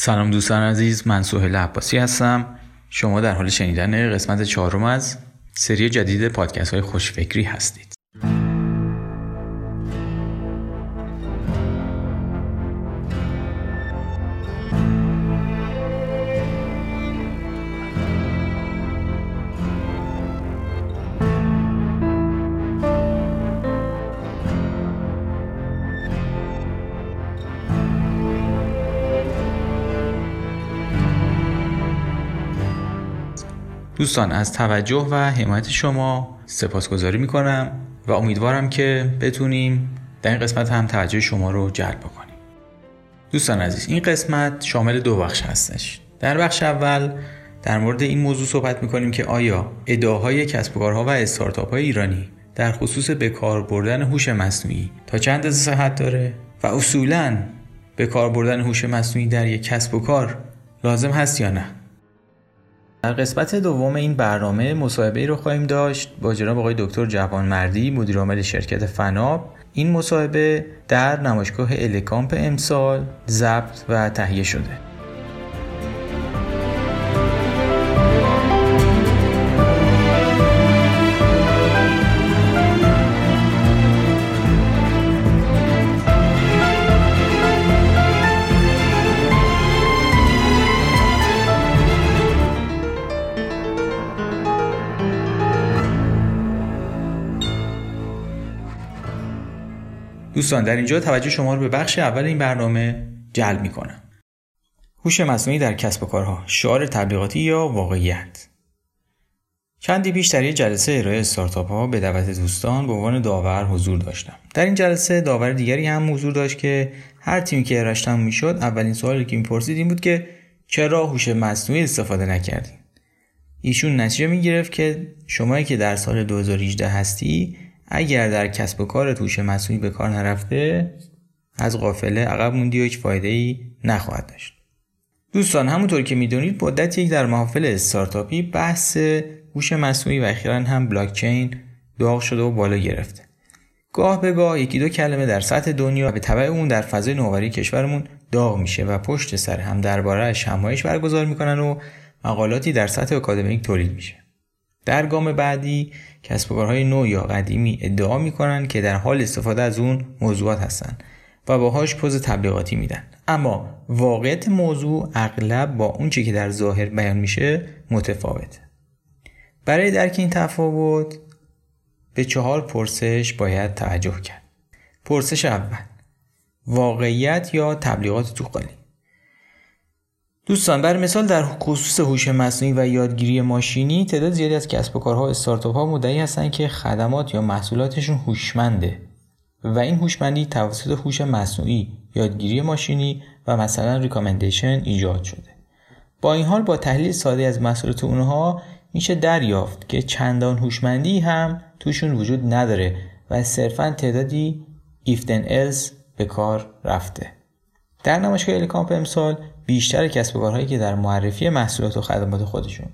سلام دوستان عزیز من سهیل عباسی هستم. شما در حال شنیدن قسمت چهارم از سری جدید پادکست های خوشفکری هستید. دوستان از توجه و حمایت شما سپاسگزاری می‌کنم و امیدوارم که بتونیم در این قسمت هم توجه شما رو جلب بکنیم. دوستان عزیز این قسمت شامل دو بخش هستش. در بخش اول در مورد این موضوع صحبت می‌کنیم که آیا ادعاهای کسب و کارها و استارتاپ های ایرانی در خصوص به کار بردن هوش مصنوعی تا چند اندازه صحت داره و اصولا به کار بردن هوش مصنوعی در یک کسب و کار لازم هست یا نه؟ در قسمت دوم این برنامه مصاحبه رو خواهیم داشت با جناب آقای دکتر جوانمردی مدیرعامل شرکت فناب. این مصاحبه در نمایشگاه الکامپ امسال ضبط و تهیه شده. دوستان در اینجا توجه شما رو به بخش اول این برنامه جلب می کنم. هوش مصنوعی در کسب و کارها شعار تبلیغاتی یا واقعیت. چندی پیش در یک جلسه ارائه استارتاپ ها به دعوت دوستان به عنوان داور حضور داشتم. در این جلسه داور دیگری هم حضور داشت که هر تیمی که ارائهش می‌شد اولین سوالی که می‌پرسید این بود که چرا هوش مصنوعی استفاده نکردیم ایشون نتیجه می‌گرفت که شمایی که در سال 2018 هستی اگر در کسب و کار توش مصنوعی به کار نرفته از قافله عقب موندی و هیچ فایده ای نخواهد داشت. دوستان همونطور که می‌دونید مدت یک در محافل استارتاپی بحث هوش مصنوعی و اخیرا هم بلاکچین داغ شده و بالا گرفته. گاه به گاه یکی دو کلمه در سطح دنیا به تبع اون در فضای نوآوری کشورمون داغ میشه و پشت سر هم درباره همایش برگزار می‌کنن و مقالاتی در سطح اکادمیک تولید میشه. در گام بعدی کسب و کارهای نو یا قدیمی ادعا می‌کنن که در حال استفاده از اون موضوعات هستند و باهاش پوز تبلیغاتی میدن. اما واقعیت موضوع اغلب با اون چی که در ظاهر بیان میشه متفاوته برای درک این تفاوت به چهار پرسش باید توجه کرد. پرسش اول واقعیت یا تبلیغات توقالی دوستان بر مثال در خصوص هوش مصنوعی و یادگیری ماشینی تعداد زیادی از کسب و کارها و استارتاپ ها مدعی هستند که خدمات یا محصولاتشون هوشمنده و این هوشمندی توسط هوش مصنوعی یادگیری ماشینی و مثلا ریکامندیشن ایجاد شده. با این حال با تحلیل ساده از محصولات اونها میشه دریافت که چندان هوشمندی هم توشون وجود نداره و صرفا تعدادی ایفتن else به کار رفته. در نمایشگاه الکامپ امسال بیشتر کسب و کارهایی که در معرفی محصولات و خدمات خودشون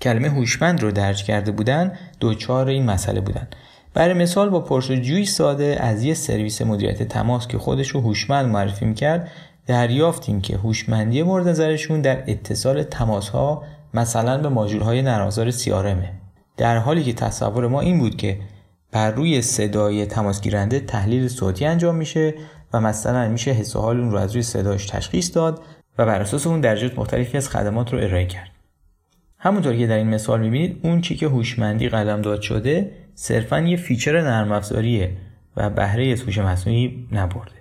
کلمه هوشمند رو درج کرده بودن دوچار این مسئله بودن. برای مثال با پرسجویی ساده از یه سرویس مدیریت تماس که خودش رو هوشمند معرفی می‌کرد دریافتیم که هوشمندی مورد نظرشون در اتصال تماس ها مثلا به ماژول های نرمافزار سیارمه در حالی که تصور ما این بود که بر روی صدای تماس گیرنده تحلیل صوتی انجام میشه و مثلا میشه حس و حال اون رو از روی صداش تشخیص داد و بر اساس اون درجات مختلفی از خدمات رو ارائه کرد. همونطور که در این مثال می‌بینید اون چی که هوشمندی قلمداد شده صرفا یه feature نرم افزاریه و بهره هوش مصنوعی نبرده.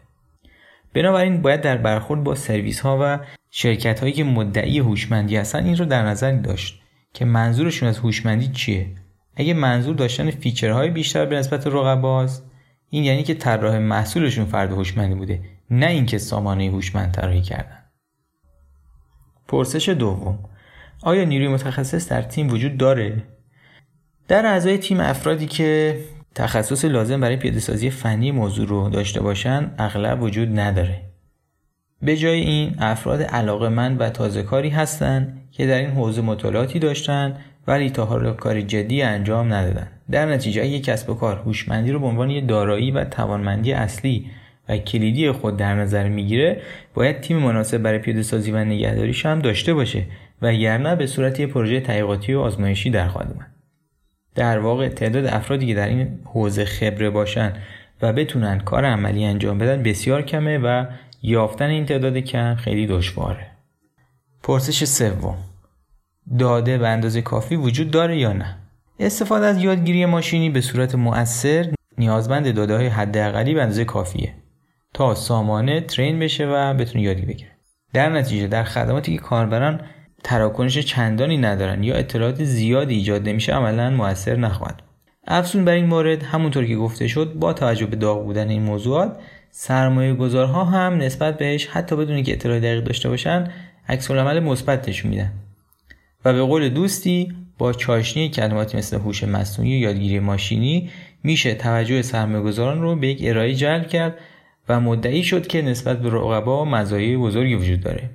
بنابراین باید در برخورد با سرویس ها و شرکت هایی که مدعی هوشمندی هستن این رو در نظر داشت که منظورشون از هوشمندی چیه. اگه منظور داشتن feature های بیشتر به نسبت رقباست این یعنی که طراح محصولشون فرد هوشمندی بوده نه اینکه سامانه هوشمند طراحی کردن. پرسش دوم آیا نیروی متخصص در تیم وجود داره؟ در اعضای تیم افرادی که تخصص لازم برای پیادهسازی فنی موضوع رو داشته باشن اغلب وجود نداره. به جای این افراد علاقمند و تازه کاری هستند که در این حوزه مطالعاتی داشتن ولی تا حالا کاری جدی انجام ندادن. در نتیجه یک کسب و کار هوشمندی رو به عنوان یک دارایی و توانمندی اصلی و کلیدی خود در نظر می‌گیره باید تیم مناسب برای پیاده سازی و نگهداریش هم داشته باشه و نه به صورت یه پروژه تحقیقاتی و آزمایشی در خواهد اومد. در واقع تعداد افرادی که در این حوزه خبره باشن و بتونن کار عملی انجام بدن بسیار کمه و یافتن این تعداد کم خیلی دشواره. پرسش سوم. داده به اندازه کافی وجود داره یا نه؟ استفاده از یادگیری ماشینی به صورت مؤثر نیازمند داده های حداقلی به اندازه کافیه. تا سامانه ترین بشه و بتونه یادی بگیره در نتیجه در خدماتی که کاربران تراکنش چندانی ندارن یا اطلاعات زیادی ایجاد نمیشه عملا موثر نخواهد افزون بر این مورد همونطور که گفته شد با توجه به داغ بودن این موضوعات سرمایه گذارها هم نسبت بهش حتی بدون که اطلاع دقیق داشته باشن عکس عمل مثبت نشون میدن. و به قول دوستی با چاشنی کلماتی مثل هوش مصنوعی و یادگیری ماشینی میشه توجه سرمایه‌گذاران رو به یک ارائه جلب کرد و مدعی شد که نسبت به رقبا مزایای بزرگی وجود داره.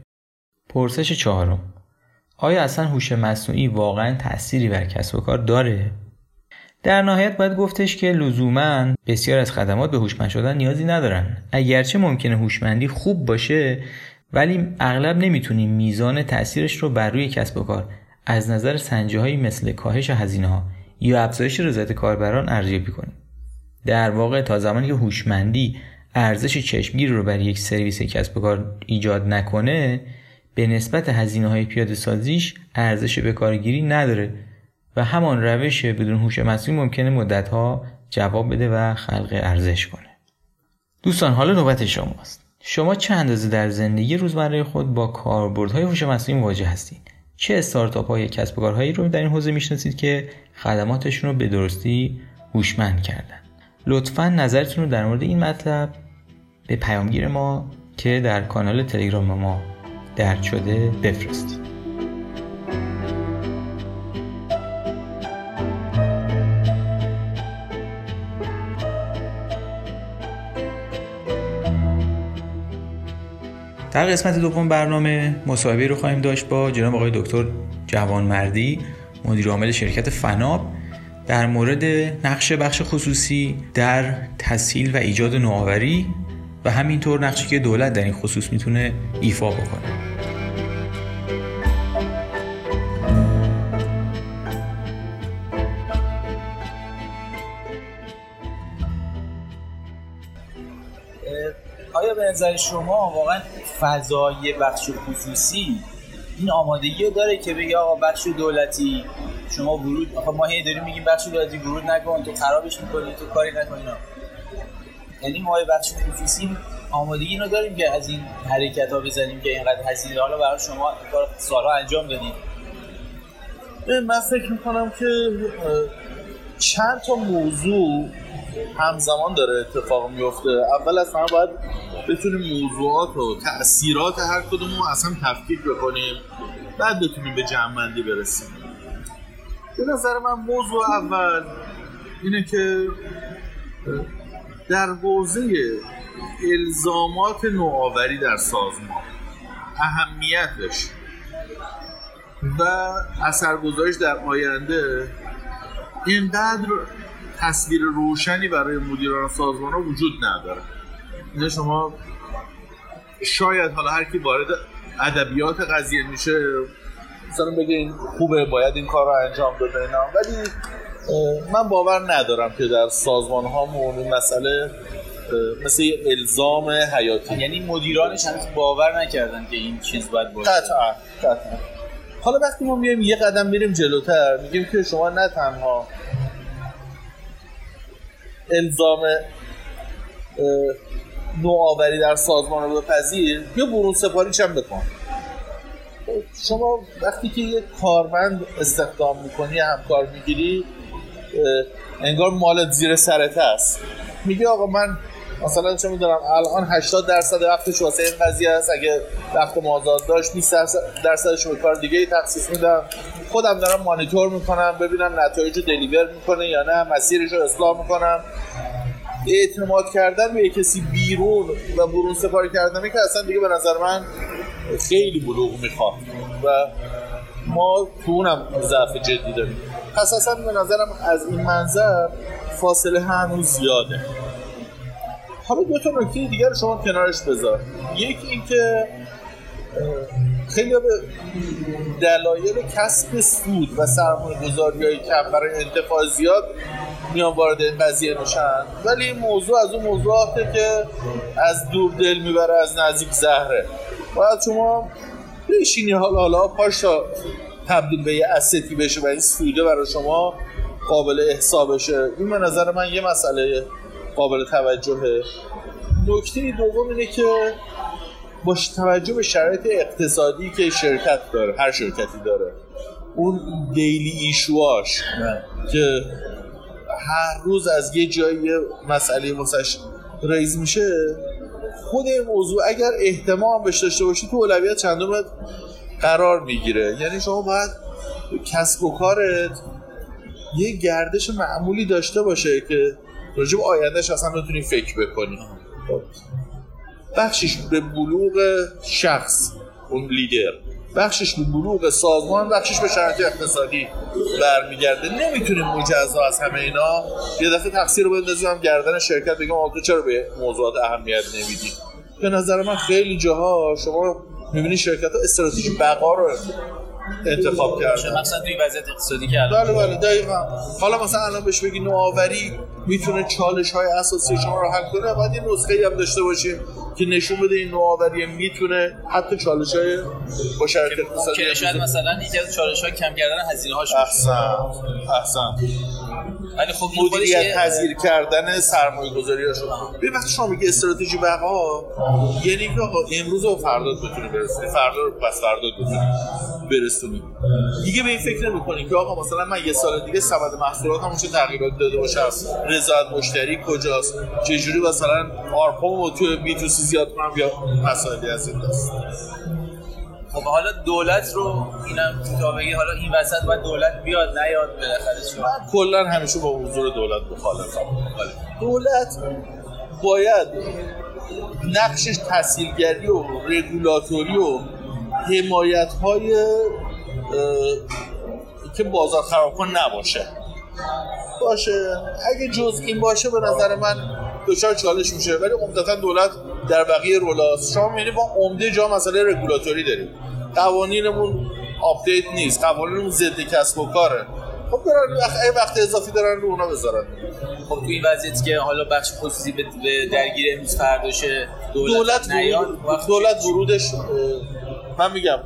پرسش چهارم آیا اصلا هوش مصنوعی واقعا تأثیری بر کسب و کار داره؟ در نهایت باید گفتش که لزوما بسیار از خدمات به هوشمند شدن نیازی ندارن. اگرچه ممکنه هوشمندی خوب باشه ولی اغلب نمی‌تونیم میزان تاثیرش رو بر روی کسب و کار از نظر سنجه مثل کاهش هزینه ها یا افزایش رضایت کاربران ارزیابی کنیم. در واقع تا زمانی که هوشمندی ارزش چشمگیر رو بر یک سرویس کسب و کار ایجاد نکنه به نسبت هزینه های پیاده سازیش ارزش به کارگیری نداره و همان روش بدون هوش مصنوعی ممکنه مدت ها جواب بده و خلق ارزش کنه. دوستان حالا نوبت شماست. شما چه اندازه در زندگی روزمره خود با کاربردهای هوش مصنوعی مواجه هستید چه استارتاپ های کسب و کارهایی رو در این حوزه می‌شناسید که خدماتشون رو به درستی هوشمند کردن؟ لطفا نظرتون رو در مورد این مطلب به پیامگیر ما که در کانال تلگرام ما درد شده بفرستید. در قسمت دوم برنامه مصاحبه رو خواهیم داشت با جناب آقای دکتر جوانمردی مدیر عامل شرکت فناب. در مورد نقش بخش خصوصی در تسهیل و ایجاد نوآوری و همینطور نقشی که دولت در این خصوص می‌تونه ایفا بکنه. آیا به نظر شما واقعا فضای بخش خصوصی این آمادگی رو داره که بگه آقا بخش دولتی شما ورود آقا ما هی داریم میگیم بخش دولتی ورود نکن تو خرابش می‌کنی تو کاری نکنی؟ یعنی ما بخش خصوصی آمادگی اینو داریم که از این حرکت ها بزنیم که اینقدر هزینه. حالا برای شما کار سالها انجام دادیم من فکر می‌کنم که چند تا موضوع همزمان داره اتفاق میفته اول از همه باید بتونیم موضوعات و تاثیرات هر کدوم رو اصلا تفکیک بکنیم بعد بتونیم به جمعندی برسیم. به نظر من موضوع اول اینه که در حوزه الزامات نوآوری در سازمان اهمیتش و اثرگذاریش در آینده اینقدر تصویر روشنی برای مدیران سازمان ها وجود نداره. اینه شما شاید حالا هر کی وارد ادبیات قضیه میشه مثلا بگه این خوبه باید این کار رو انجام بده ولی من باور ندارم که در سازمان ها این مسئله مثل یه الزام حیاتی. یعنی مدیرانش هنوز باور نکردن که این چیز باید باشه. قطعا قطعا. حالا وقتی ما میایم یه قدم میریم جلوتر میگیم که شما نه تنها الزام نوآوری در سازمان رو بپذیر یا برون سپاری چم بکن. شما وقتی که یه کارمند استخدام می‌کنی همکار می‌گیری انگار مالت زیر سرت هست میگه آقا من مثلا چه می‌دونم الان 80 درصد وقتش واسه این قضیه است. اگه وقت مازاد داشت 20 درصدش به کار دیگه تخصیص میدم. خودم دارم مانیتور می‌کنم ببینم نتایج رو دلیور می‌کنه یا نه مسیرش رو اصلاح می‌کنم. اعتماد کردن به کسی بیرون و برون سپاری کردنه که اصلا دیگه به نظر من خیلی بلوغ می‌خواد. و ما تو اونم ضعف جدی داریم. پس اصلا به نظرم از این منظر فاصله هنوز زیاده. حالا دو تا نکته دیگر شما کنارش بذار. یکی اینکه خیلی به دلایل کسب سود و سرمایه گذاری های کم برای انتفاع زیاد میان وارد این قضیه میشن. ولی این موضوع از اون موضوعاته که از دور دل می‌بره از نزدیک زهره. باید شما بشینی حالا حالا پاش تبدیل به یه استی بشه و این سوده برای شما قابل حسابشه این به نظر من یه مسئله قابل توجهه. نکته دوم اینه که با توجه به شرایط اقتصادی که شرکت داره هر شرکتی داره اون دیلی ایشواش که هر روز از یه جایی مسئله واسش ریز میشه خود این موضوع اگر احتمام بهش داشته باشی تو اولویت چندم؟ قرار می‌گیره. یعنی شما باید کسب و کارت یه گردش معمولی داشته باشه که راجب آیندهش اصلا بتونی فکر بکنی. بخشش به بلوغ شخص اون لیدر. بخشش به بلوغ سازمان بخشش به شرایط اقتصادی برمیگرده. نمی‌تونیم مجزا از همه اینا. یه دفعه تقصیر رو بندازیم گردن شرکت بگم آقا چرا به موضوعات اهمیت نمیدی؟ به نظر من خیلی جاها شما می‌بینی شرکت ها استراتژی بقا رو انتخاب کردن. مثلا توی وضعیت اقتصادی که بله بله دقیقا. حالا مثلا الان بهش بگی نوآوری می‌تونه چالش های اساسی شما رو حل کنه باید یه نسخه هم داشته باشیم که نشون بده این نوآوری می‌تونه حتی چالش های با شرایط اقتصادی شاید مثلا یکی از چالش های کم کردن هزینه هاش احسن احسن. ولی خب مدیریت پذیر کردن سرمایه گذاری هاشون به وقتی شما میگه استراتژی بقا یعنی که آقا امروز و فردا بتونی برسونی فردا رو پس فردا بتونی. برسونی دیگه به این فکر نمی‌کنی که آقا مثلا من یه سال دیگه سبد محصولاتمو چه تغییرات داده باشم رضایت مشتری کجاست؟ چه جوری مثلا آرپامو تو بی تو سی زیاد کنم یا مسائلی از این دست؟ خب حالا دولت رو اینم تا بگی حالا این وسط باید دولت بیاد نیاد بالاخره من کلا همیشه با حضور دولت مخالفم. دولت باید نقشش تسهیلگری و رگولاتوری و حمایت های که بازار خراب کن نباشه. باشه. اگه جز این باشه به نظر من دچار چالش میشه. ولی عمدتا دولت در بقیه رولاست شما می‌بینید با عمده جا مسئله رگولاتوری داریم. قوانینمون update نیست. قوانینمون ضد کسب و کاره. خب برن وقت اضافی دارن رو اونا بذارن. خب تو این وضعیتی که حالا بخش خصوصی به درگیر امروز فرداشه دولت دولت, دولت ورودش من میگم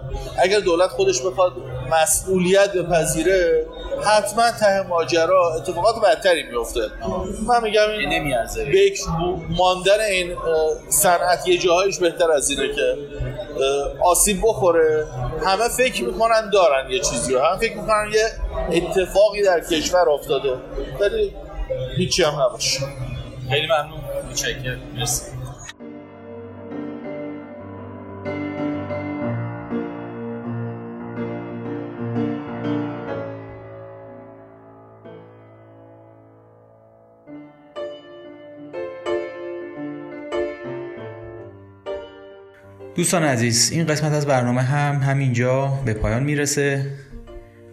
اگر دولت خودش بخواد مسئولیت بپذیره حتما ته ماجرا اتفاقات بدتری میفته من میگم این نمیارزه ماندن این صنعت یه جاهایش بهتر از اینه که آسیب بخوره. همه فکر می‌کنن دارن یه چیزی رو. هم فکر می‌کنن یه اتفاقی در کشور افتاده. ولی هیچی هم نباشه. خیلی ممنون. متشکرم. مرسی. دوستان عزیز این قسمت از برنامه هم همینجا به پایان می‌رسه.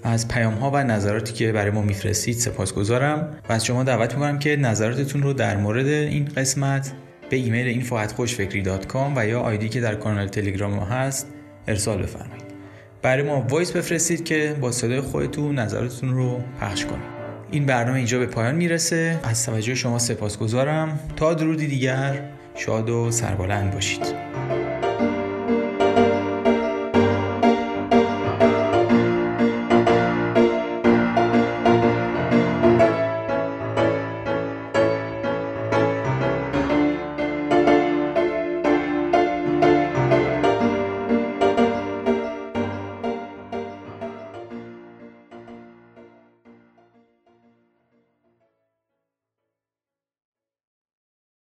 از پیام ها و نظراتی که برای ما میفرستید سپاسگزارم و از شما دعوت می‌کنم که نظراتتون رو در مورد این قسمت به ایمیل info@خوشفکری.com و یا آیدی که در کانال تلگرام ما هست ارسال بفرمایید. برای ما voice بفرستید که با صدای خودتون نظراتتون رو پخش کنید این برنامه اینجا به پایان می‌رسه. از توجه شما سپاسگزارم. تا درودی دیگر شاد و سربلند باشید.